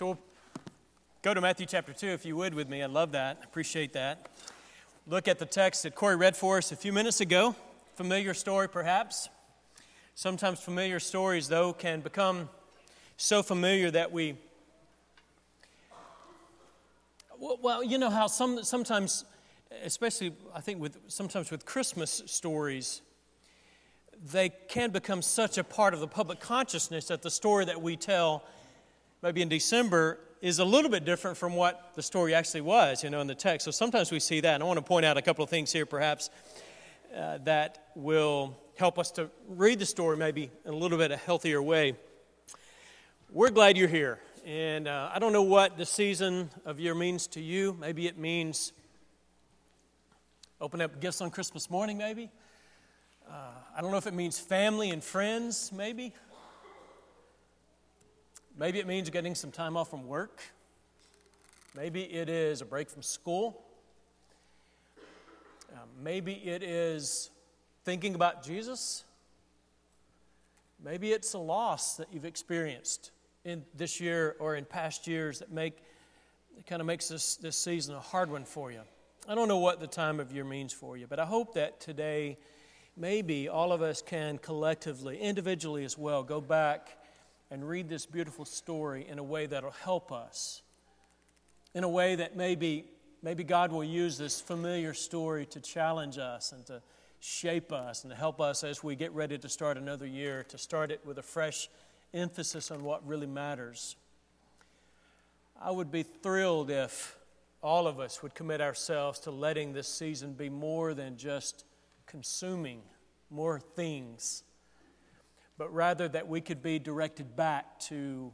So we'll go to Matthew chapter 2 if you would with me. I love that. Appreciate that. Look at the text that Corey read for us a few minutes ago. Familiar story, perhaps. Sometimes familiar stories, though, can become so familiar that we. Well, you know how some, sometimes, especially I think with sometimes with Christmas stories, they can become such a part of the public consciousness that the story that we tell, maybe in December, is a little bit different from what the story actually was, you know, in the text. So sometimes we see that. And I want to point out a couple of things here, perhaps, uh, that will help us to read the story maybe in a little bit a healthier way. We're glad you're here. And uh, I don't know what the season of year means to you. Maybe it means open up gifts on Christmas morning, maybe. Uh, I don't know if it means family and friends, maybe. Maybe it means getting some time off from work. Maybe it is a break from school. Uh, maybe it is thinking about Jesus. Maybe it's a loss that you've experienced in this year or in past years that make it kind of makes this, this season a hard one for you. I don't know what the time of year means for you, but I hope that today maybe all of us can collectively, individually as well, go back and read this beautiful story in a way that'll help us, in a way that maybe, maybe God will use this familiar story to challenge us and to shape us and to help us as we get ready to start another year, to start it with a fresh emphasis on what really matters. I would be thrilled if all of us would commit ourselves to letting this season be more than just consuming more things but rather that we could be directed back to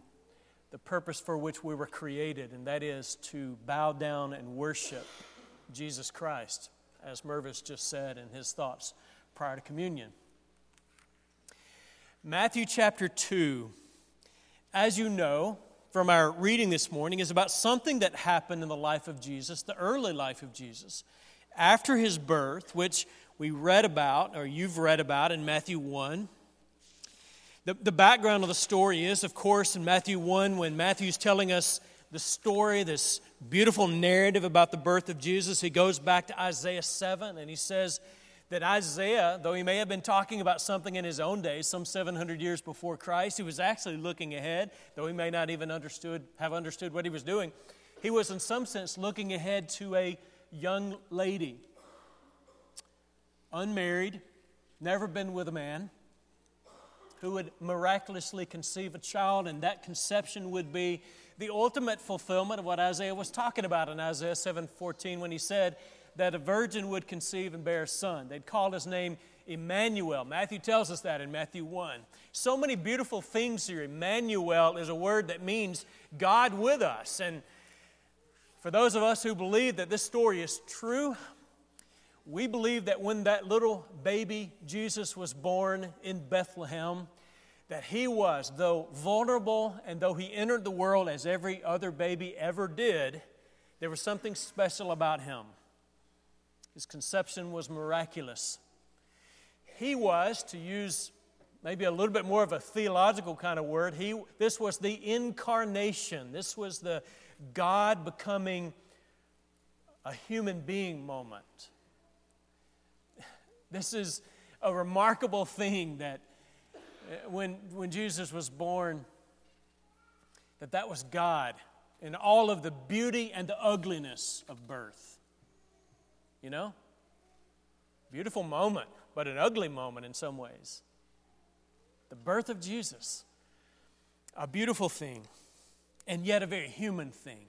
the purpose for which we were created, and that is to bow down and worship Jesus Christ, as Mervis just said in his thoughts prior to communion. Matthew chapter 2, as you know from our reading this morning, is about something that happened in the life of Jesus, the early life of Jesus, after his birth, which we read about, or you've read about in Matthew 1. The, the background of the story is, of course, in Matthew 1, when Matthew's telling us the story, this beautiful narrative about the birth of Jesus, he goes back to Isaiah 7 and he says that Isaiah, though he may have been talking about something in his own days, some 700 years before Christ, he was actually looking ahead, though he may not even understood, have understood what he was doing. He was, in some sense, looking ahead to a young lady, unmarried, never been with a man who would miraculously conceive a child, and that conception would be the ultimate fulfillment of what Isaiah was talking about in Isaiah 7:14 when he said that a virgin would conceive and bear a son. They'd call his name Emmanuel. Matthew tells us that in Matthew 1. So many beautiful things here. Emmanuel is a word that means God with us. And for those of us who believe that this story is true, we believe that when that little baby Jesus was born in Bethlehem, that he was, though vulnerable and though he entered the world as every other baby ever did, there was something special about him. His conception was miraculous. He was, to use maybe a little bit more of a theological kind of word, he, this was the incarnation. This was the God becoming a human being moment. This is a remarkable thing that Uh, when, when Jesus was born, that that was God in all of the beauty and the ugliness of birth. You know? Beautiful moment, but an ugly moment in some ways. The birth of Jesus, a beautiful thing, and yet a very human thing.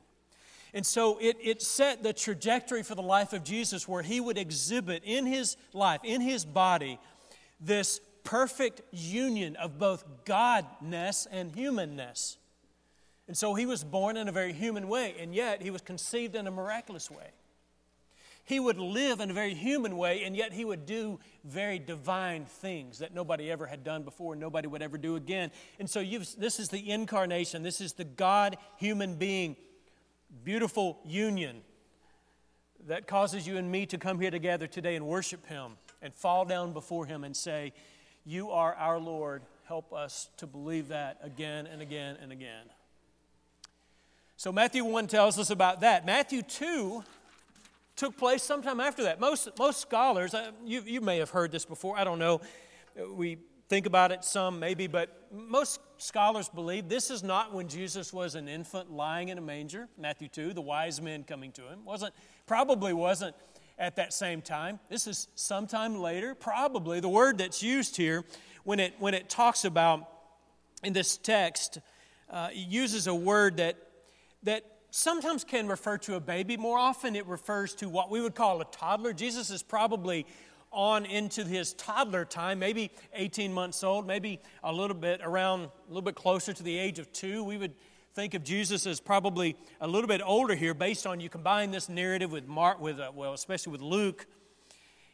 And so it, it set the trajectory for the life of Jesus where he would exhibit in his life, in his body, this perfect union of both Godness and humanness. And so he was born in a very human way, and yet he was conceived in a miraculous way. He would live in a very human way, and yet he would do very divine things that nobody ever had done before, and nobody would ever do again. And so this is the incarnation. This is the God human being beautiful union that causes you and me to come here together today and worship Him and fall down before Him and say, You are our Lord. Help us to believe that again and again and again. So Matthew 1 tells us about that. Matthew 2 took place sometime after that. Most, most scholars, uh, you, you may have heard this before, I don't know. We think about it some maybe, but most scholars believe this is not when Jesus was an infant lying in a manger, Matthew 2, the wise men coming to him. Wasn't, probably wasn't at that same time. This is sometime later, probably. The word that's used here when it, when it talks about in this text, uh, uses a word that, that sometimes can refer to a baby. More often, it refers to what we would call a toddler. Jesus is probably on into his toddler time, maybe 18 months old, maybe a little bit around, a little bit closer to the age of two. We would think of Jesus as probably a little bit older here, based on you combine this narrative with Mark, with uh, well, especially with Luke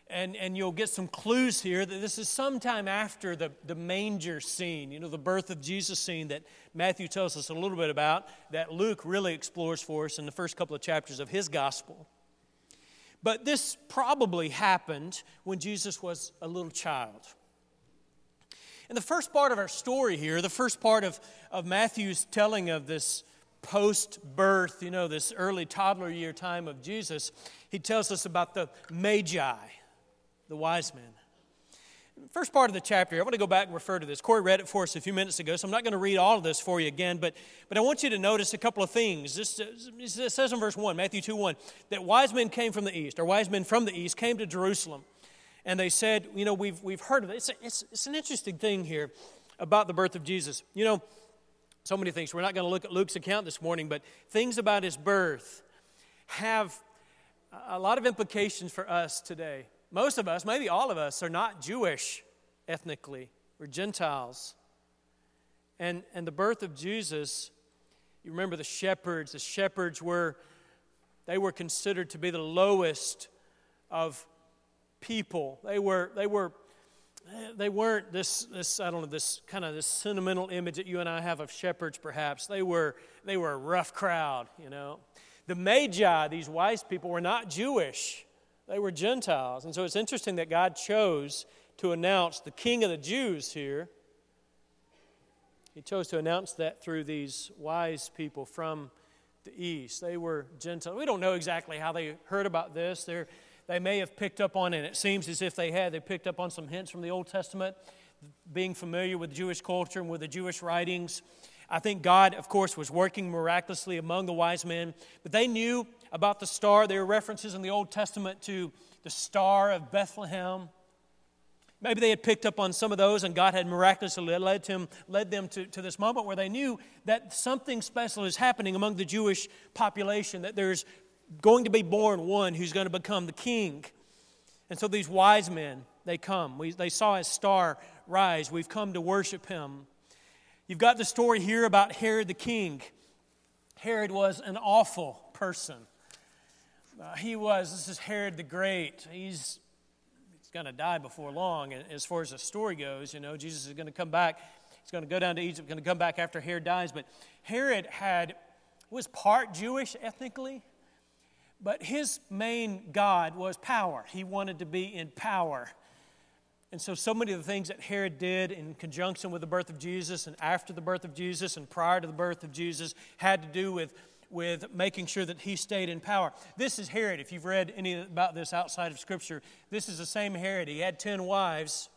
and, and you'll get some clues here that this is sometime after the, the manger scene, you know, the birth of Jesus scene that Matthew tells us a little bit about, that Luke really explores for us in the first couple of chapters of his gospel. But this probably happened when Jesus was a little child. In the first part of our story here, the first part of, of Matthew's telling of this post birth, you know, this early toddler year time of Jesus, he tells us about the Magi the wise men. First part of the chapter, I want to go back and refer to this. Corey read it for us a few minutes ago, so I'm not going to read all of this for you again, but, but I want you to notice a couple of things. This, it says in verse 1, Matthew 2 1, that wise men came from the east, or wise men from the east came to Jerusalem. And they said, You know, we've, we've heard of it. It's, a, it's, it's an interesting thing here about the birth of Jesus. You know, so many things. We're not going to look at Luke's account this morning, but things about his birth have a lot of implications for us today most of us, maybe all of us, are not Jewish ethnically. We're Gentiles. And, and the birth of Jesus, you remember the shepherds. The shepherds were, they were considered to be the lowest of people. They were, they were, they weren't this, this, I don't know, this kind of this sentimental image that you and I have of shepherds, perhaps. They were, they were a rough crowd, you know. The Magi, these wise people, were not Jewish. They were Gentiles. And so it's interesting that God chose to announce the king of the Jews here. He chose to announce that through these wise people from the east. They were Gentiles. We don't know exactly how they heard about this. They're, they may have picked up on it. It seems as if they had. They picked up on some hints from the Old Testament, being familiar with Jewish culture and with the Jewish writings. I think God, of course, was working miraculously among the wise men, but they knew about the star. There are references in the Old Testament to the star of Bethlehem. Maybe they had picked up on some of those, and God had miraculously led, him, led them to, to this moment where they knew that something special is happening among the Jewish population, that there's going to be born one who's going to become the king. And so these wise men, they come. We, they saw his star rise. We've come to worship him. You've got the story here about Herod the king. Herod was an awful person. Uh, he was, this is Herod the Great. He's, he's going to die before long. As far as the story goes, you know, Jesus is going to come back. He's going to go down to Egypt, going to come back after Herod dies. But Herod had, was part Jewish ethnically, but his main God was power. He wanted to be in power. And so, so many of the things that Herod did in conjunction with the birth of Jesus and after the birth of Jesus and prior to the birth of Jesus had to do with with making sure that he stayed in power. This is Herod. If you've read any about this outside of Scripture, this is the same Herod. He had 10 wives,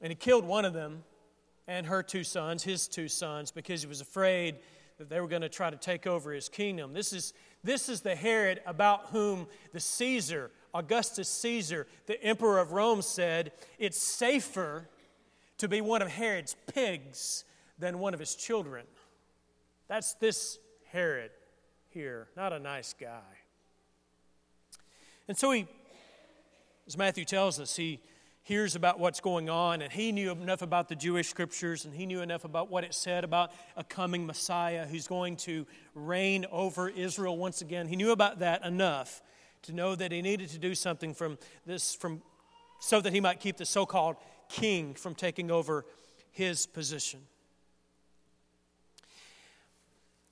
and he killed one of them and her two sons, his two sons, because he was afraid that they were going to try to take over his kingdom. This is, this is the Herod about whom the Caesar, Augustus Caesar, the emperor of Rome, said it's safer to be one of Herod's pigs than one of his children. That's this Herod here, not a nice guy. And so he, as Matthew tells us, he hears about what's going on, and he knew enough about the Jewish scriptures, and he knew enough about what it said about a coming Messiah who's going to reign over Israel once again. He knew about that enough to know that he needed to do something from this, from, so that he might keep the so called king from taking over his position.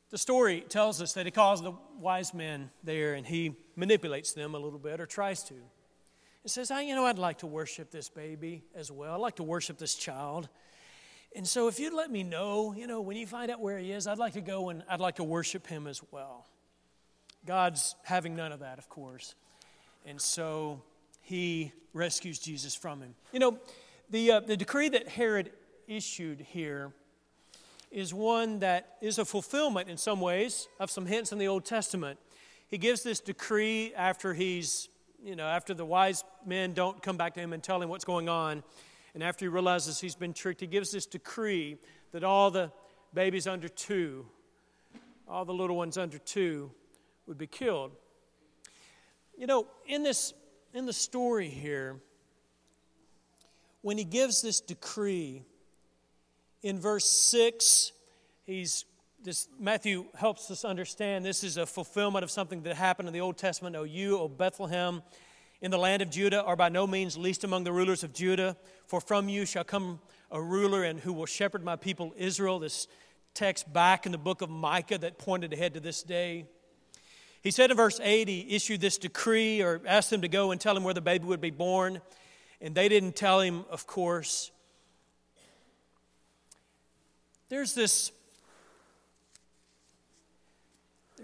The story tells us that he calls the wise men there and he manipulates them a little bit or tries to. He says, I, You know, I'd like to worship this baby as well. I'd like to worship this child. And so if you'd let me know, you know, when you find out where he is, I'd like to go and I'd like to worship him as well. God's having none of that, of course. And so he rescues Jesus from him. You know, the, uh, the decree that Herod issued here is one that is a fulfillment in some ways of some hints in the Old Testament. He gives this decree after he's, you know, after the wise men don't come back to him and tell him what's going on. And after he realizes he's been tricked, he gives this decree that all the babies under two, all the little ones under two, would be killed. You know, in this in the story here, when he gives this decree, in verse 6, he's this Matthew helps us understand this is a fulfillment of something that happened in the Old Testament. O you, O Bethlehem, in the land of Judah, are by no means least among the rulers of Judah, for from you shall come a ruler and who will shepherd my people Israel. This text back in the book of Micah that pointed ahead to this day. He said in verse 8, he issued this decree or asked them to go and tell him where the baby would be born. And they didn't tell him, of course. There's this,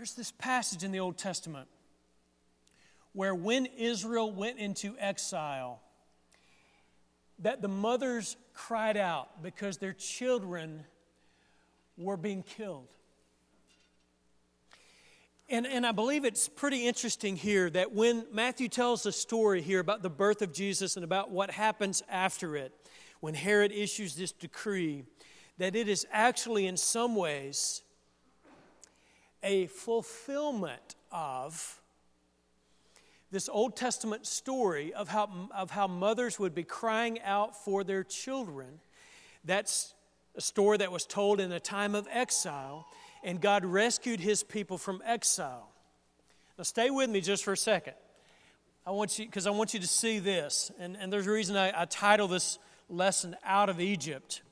there's this passage in the Old Testament where when Israel went into exile, that the mothers cried out because their children were being killed. And, and I believe it's pretty interesting here that when Matthew tells the story here about the birth of Jesus and about what happens after it, when Herod issues this decree, that it is actually, in some ways, a fulfillment of this Old Testament story of how, of how mothers would be crying out for their children. That's a story that was told in a time of exile and God rescued his people from exile. Now, stay with me just for a second. I want you, because I want you to see this. And, and there's a reason I, I title this lesson Out of Egypt.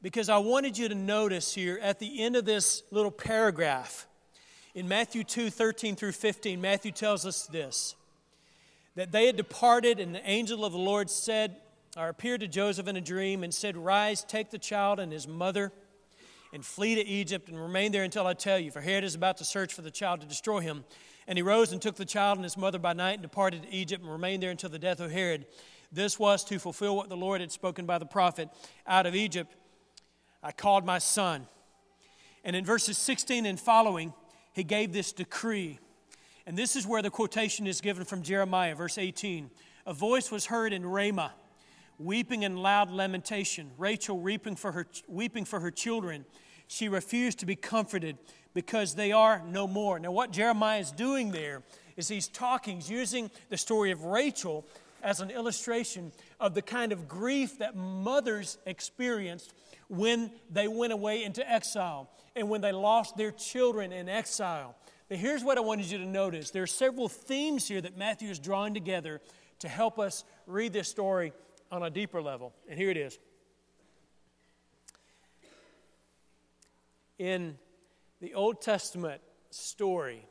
Because I wanted you to notice here at the end of this little paragraph, in Matthew 2 13 through 15, Matthew tells us this that they had departed, and the angel of the Lord said, or appeared to Joseph in a dream and said, Rise, take the child and his mother and flee to Egypt and remain there until I tell you, for Herod is about to search for the child to destroy him. And he rose and took the child and his mother by night and departed to Egypt and remained there until the death of Herod. This was to fulfill what the Lord had spoken by the prophet out of Egypt. I called my son. And in verses 16 and following, he gave this decree. And this is where the quotation is given from Jeremiah, verse 18. A voice was heard in Ramah weeping in loud lamentation, Rachel weeping for her, weeping for her children. She refused to be comforted because they are no more. Now, what Jeremiah is doing there is he's talking, he's using the story of Rachel as an illustration of the kind of grief that mothers experienced when they went away into exile and when they lost their children in exile. But here's what I wanted you to notice there are several themes here that Matthew is drawing together to help us read this story on a deeper level. And here it is. In the Old Testament story,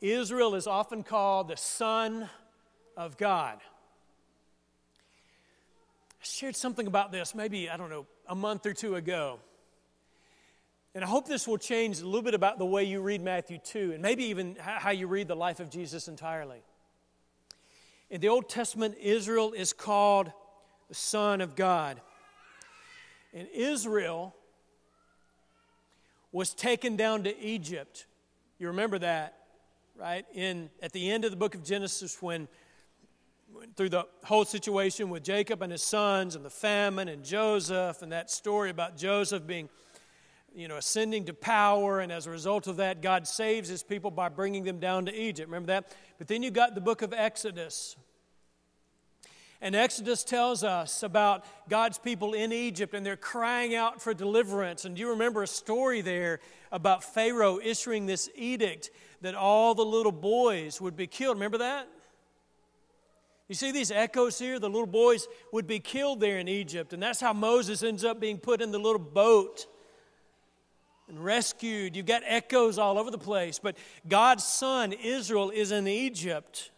Israel is often called the son of God. I shared something about this maybe, I don't know, a month or two ago. And I hope this will change a little bit about the way you read Matthew 2 and maybe even how you read the life of Jesus entirely. In the Old Testament, Israel is called the Son of God. And Israel was taken down to Egypt. You remember that, right? In, at the end of the book of Genesis, when through the whole situation with Jacob and his sons and the famine and Joseph and that story about Joseph being you know ascending to power and as a result of that God saves his people by bringing them down to Egypt remember that but then you got the book of Exodus and Exodus tells us about God's people in Egypt and they're crying out for deliverance. And do you remember a story there about Pharaoh issuing this edict that all the little boys would be killed? Remember that? You see these echoes here? The little boys would be killed there in Egypt. And that's how Moses ends up being put in the little boat and rescued. You've got echoes all over the place. But God's son, Israel, is in Egypt.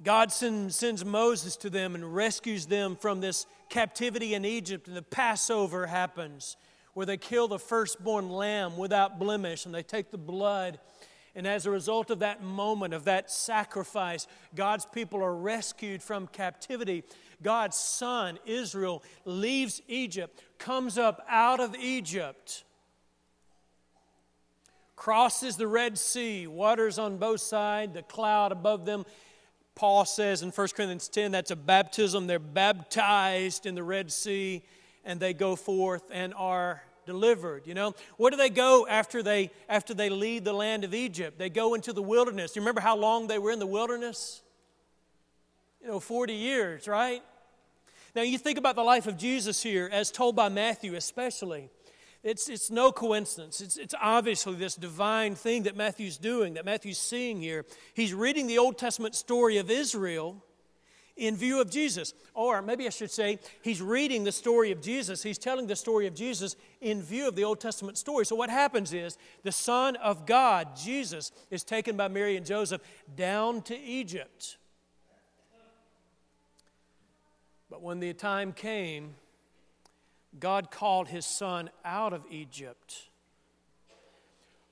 God send, sends Moses to them and rescues them from this captivity in Egypt, and the Passover happens, where they kill the firstborn lamb without blemish, and they take the blood. And as a result of that moment, of that sacrifice, God's people are rescued from captivity. God's son, Israel, leaves Egypt, comes up out of Egypt, crosses the Red Sea, waters on both sides, the cloud above them. Paul says in 1 Corinthians 10 that's a baptism. They're baptized in the Red Sea and they go forth and are delivered you know? Where do they go after they after they leave the land of egypt? They go into the wilderness. You remember how long they were in the wilderness? You know 40 years right? Now you think about the life of jesus here as told by matthew especially. It's, it's no coincidence. It's, it's obviously this divine thing that Matthew's doing, that Matthew's seeing here. He's reading the Old Testament story of Israel in view of Jesus. Or maybe I should say, he's reading the story of Jesus. He's telling the story of Jesus in view of the Old Testament story. So what happens is the Son of God, Jesus, is taken by Mary and Joseph down to Egypt. But when the time came, God called his son out of Egypt.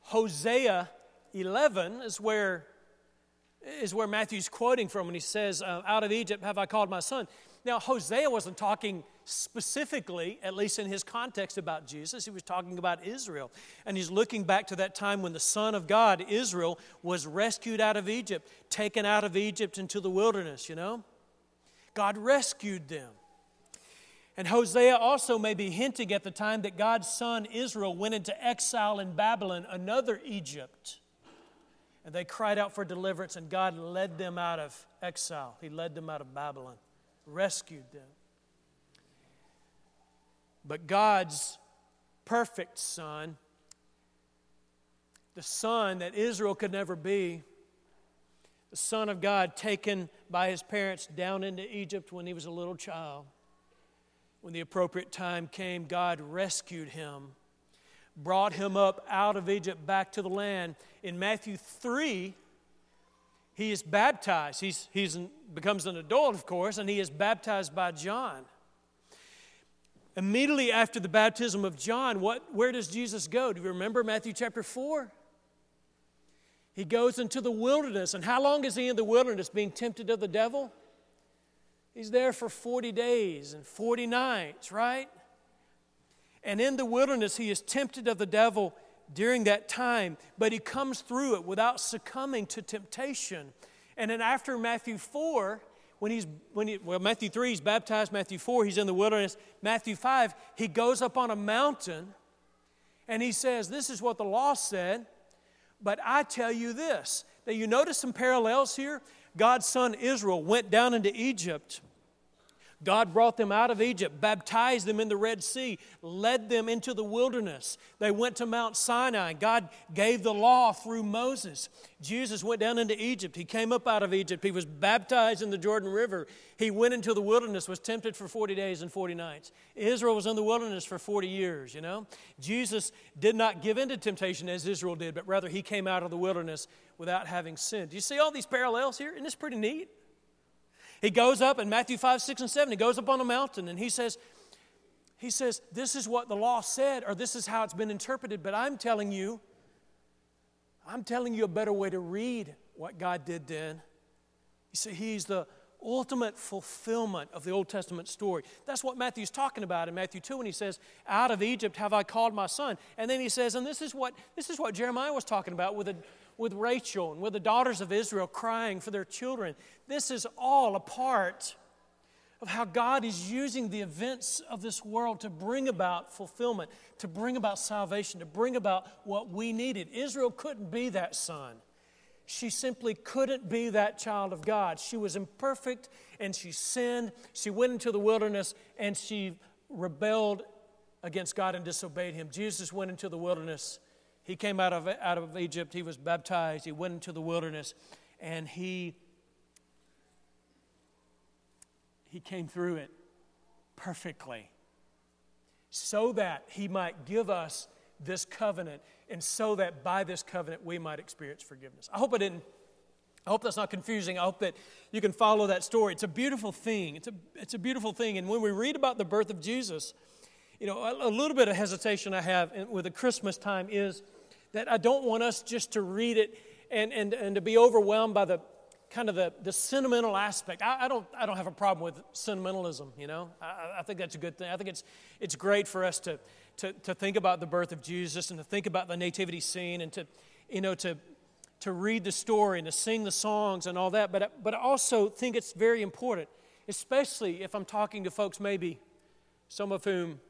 Hosea 11 is where, is where Matthew's quoting from when he says, uh, Out of Egypt have I called my son. Now, Hosea wasn't talking specifically, at least in his context, about Jesus. He was talking about Israel. And he's looking back to that time when the Son of God, Israel, was rescued out of Egypt, taken out of Egypt into the wilderness, you know? God rescued them. And Hosea also may be hinting at the time that God's son Israel went into exile in Babylon, another Egypt. And they cried out for deliverance, and God led them out of exile. He led them out of Babylon, rescued them. But God's perfect son, the son that Israel could never be, the son of God taken by his parents down into Egypt when he was a little child when the appropriate time came, God rescued him, brought him up out of Egypt back to the land. In Matthew 3, he is baptized. He's, he's becomes an adult, of course, and he is baptized by John. Immediately after the baptism of John, what, where does Jesus go? Do you remember Matthew chapter 4? He goes into the wilderness. And how long is he in the wilderness being tempted of the devil? He's there for 40 days and 40 nights, right? And in the wilderness, he is tempted of the devil during that time, but he comes through it without succumbing to temptation. And then after Matthew 4, when he's, when he, well, Matthew 3, he's baptized. Matthew 4, he's in the wilderness. Matthew 5, he goes up on a mountain and he says, This is what the law said, but I tell you this. Now, you notice some parallels here? God's son Israel went down into Egypt. God brought them out of Egypt, baptized them in the Red Sea, led them into the wilderness. They went to Mount Sinai. God gave the law through Moses. Jesus went down into Egypt. He came up out of Egypt. He was baptized in the Jordan River. He went into the wilderness, was tempted for 40 days and 40 nights. Israel was in the wilderness for 40 years, you know. Jesus did not give in to temptation as Israel did, but rather he came out of the wilderness without having sinned. Do you see all these parallels here? Isn't this pretty neat? He goes up in Matthew 5, 6, and 7. He goes up on a mountain and he says, he says, This is what the law said, or this is how it's been interpreted, but I'm telling you, I'm telling you a better way to read what God did then. You see, He's the ultimate fulfillment of the Old Testament story. That's what Matthew's talking about in Matthew 2 when he says, Out of Egypt have I called my son. And then he says, and this is what this is what Jeremiah was talking about with a with Rachel and with the daughters of Israel crying for their children. This is all a part of how God is using the events of this world to bring about fulfillment, to bring about salvation, to bring about what we needed. Israel couldn't be that son. She simply couldn't be that child of God. She was imperfect and she sinned. She went into the wilderness and she rebelled against God and disobeyed Him. Jesus went into the wilderness he came out of, out of Egypt, he was baptized, he went into the wilderness, and he, he came through it perfectly so that he might give us this covenant and so that by this covenant we might experience forgiveness. I hope I didn't I hope that's not confusing. I hope that you can follow that story. It's a beautiful thing. It's a, it's a beautiful thing. And when we read about the birth of Jesus, you know, a, a little bit of hesitation I have with the Christmas time is that I don't want us just to read it and, and, and to be overwhelmed by the kind of the, the sentimental aspect. I, I don't, I don't have a problem with sentimentalism, you know. I, I think that's a good thing. I think it's, it's great for us to, to, to think about the birth of Jesus and to think about the nativity scene and to, you know, to, to read the story and to sing the songs and all that, but, but I also think it's very important, especially if I'm talking to folks maybe some of whom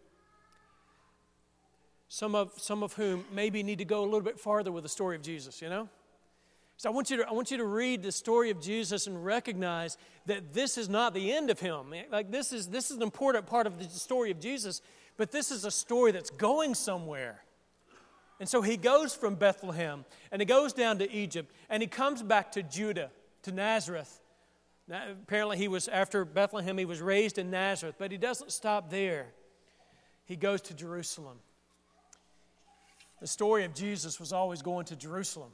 some of, some of whom maybe need to go a little bit farther with the story of Jesus, you know? So I want, you to, I want you to read the story of Jesus and recognize that this is not the end of him. Like this is, this is an important part of the story of Jesus, but this is a story that's going somewhere. And so he goes from Bethlehem and he goes down to Egypt and he comes back to Judah, to Nazareth. Now, apparently, he was, after Bethlehem, he was raised in Nazareth, but he doesn't stop there. He goes to Jerusalem. The story of Jesus was always going to Jerusalem.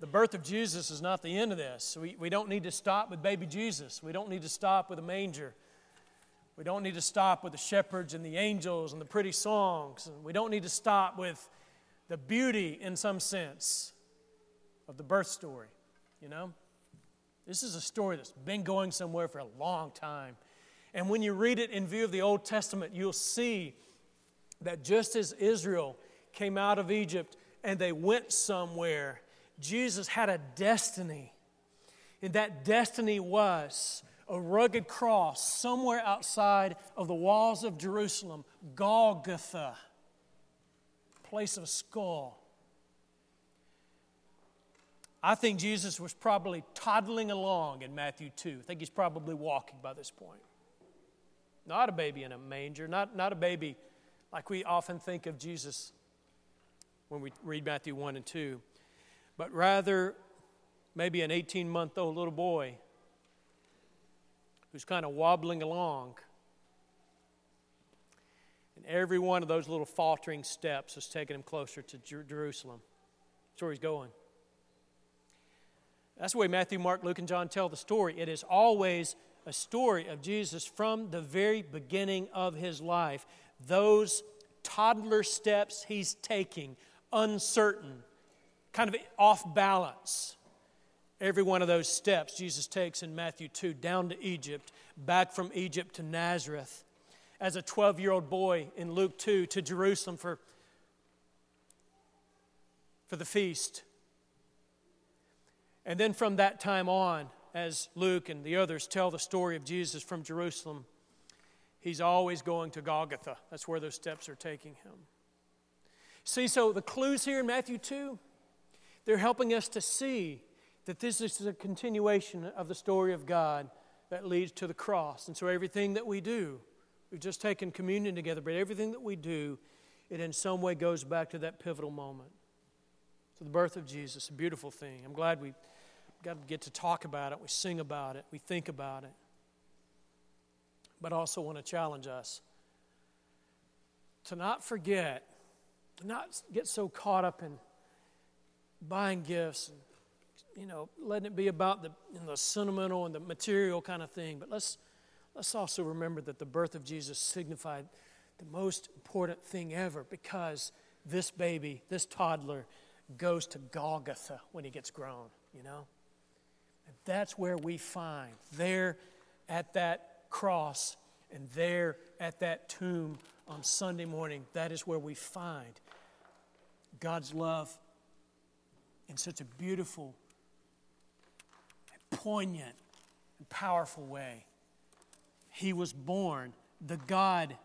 The birth of Jesus is not the end of this. We, we don't need to stop with baby Jesus. We don't need to stop with a manger. We don't need to stop with the shepherds and the angels and the pretty songs. We don't need to stop with the beauty, in some sense, of the birth story. You know? This is a story that's been going somewhere for a long time. And when you read it in view of the Old Testament, you'll see that just as Israel came out of Egypt and they went somewhere, Jesus had a destiny. And that destiny was a rugged cross somewhere outside of the walls of Jerusalem, Golgotha, place of skull. I think Jesus was probably toddling along in Matthew 2. I think he's probably walking by this point. Not a baby in a manger, not, not a baby like we often think of Jesus when we read Matthew 1 and 2, but rather maybe an 18 month old little boy who's kind of wobbling along. And every one of those little faltering steps has taken him closer to Jer- Jerusalem. That's where he's going. That's the way Matthew, Mark, Luke, and John tell the story. It is always a story of Jesus from the very beginning of his life. Those toddler steps he's taking, uncertain, kind of off balance. Every one of those steps Jesus takes in Matthew 2 down to Egypt, back from Egypt to Nazareth, as a 12 year old boy in Luke 2 to Jerusalem for, for the feast. And then from that time on, as Luke and the others tell the story of Jesus from Jerusalem, he's always going to Golgotha. That's where those steps are taking him. See, so the clues here in Matthew 2, they're helping us to see that this is a continuation of the story of God that leads to the cross. And so everything that we do, we've just taken communion together, but everything that we do, it in some way goes back to that pivotal moment. To the birth of Jesus, a beautiful thing. I'm glad we got to get to talk about it, we sing about it, we think about it. But also want to challenge us to not forget, not get so caught up in buying gifts and you know, letting it be about the, the sentimental and the material kind of thing. But let's, let's also remember that the birth of Jesus signified the most important thing ever because this baby, this toddler, goes to Golgotha when he gets grown, you know? And that's where we find, there at that cross and there at that tomb on Sunday morning, that is where we find God's love in such a beautiful poignant and powerful way. He was born the God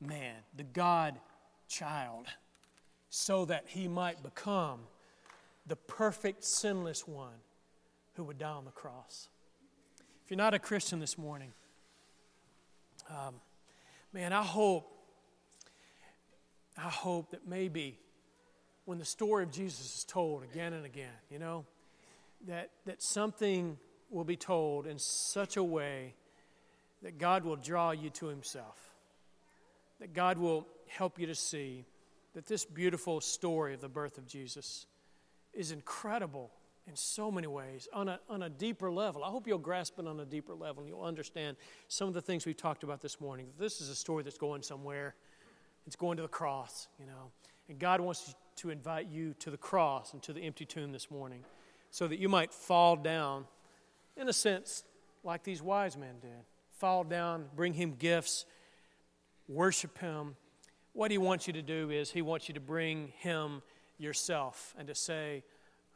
man, the God child, so that he might become the perfect, sinless one who would die on the cross. If you're not a Christian this morning, um, man, I hope, I hope that maybe when the story of Jesus is told again and again, you know, that, that something will be told in such a way that God will draw you to Himself, that God will help you to see that this beautiful story of the birth of Jesus is incredible in so many ways on a, on a deeper level. I hope you'll grasp it on a deeper level and you'll understand some of the things we've talked about this morning. This is a story that's going somewhere, it's going to the cross, you know. And God wants to invite you to the cross and to the empty tomb this morning so that you might fall down, in a sense, like these wise men did. Fall down, bring Him gifts, worship Him. What He wants you to do is He wants you to bring Him yourself and to say,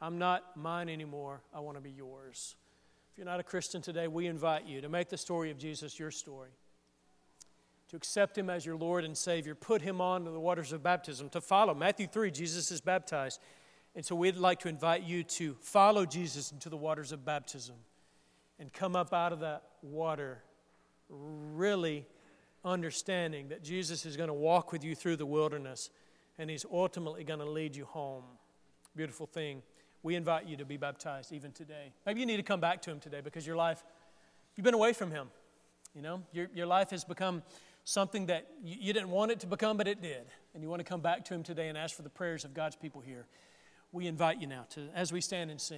I'm not mine anymore. I want to be yours. If you're not a Christian today, we invite you to make the story of Jesus your story, to accept Him as your Lord and Savior, put Him on to the waters of baptism, to follow. Matthew 3, Jesus is baptized. And so we'd like to invite you to follow Jesus into the waters of baptism and come up out of that water really understanding that Jesus is going to walk with you through the wilderness and He's ultimately going to lead you home. Beautiful thing we invite you to be baptized even today. Maybe you need to come back to Him today because your life, you've been away from Him. You know, your, your life has become something that you, you didn't want it to become, but it did. And you want to come back to Him today and ask for the prayers of God's people here. We invite you now to, as we stand and sing.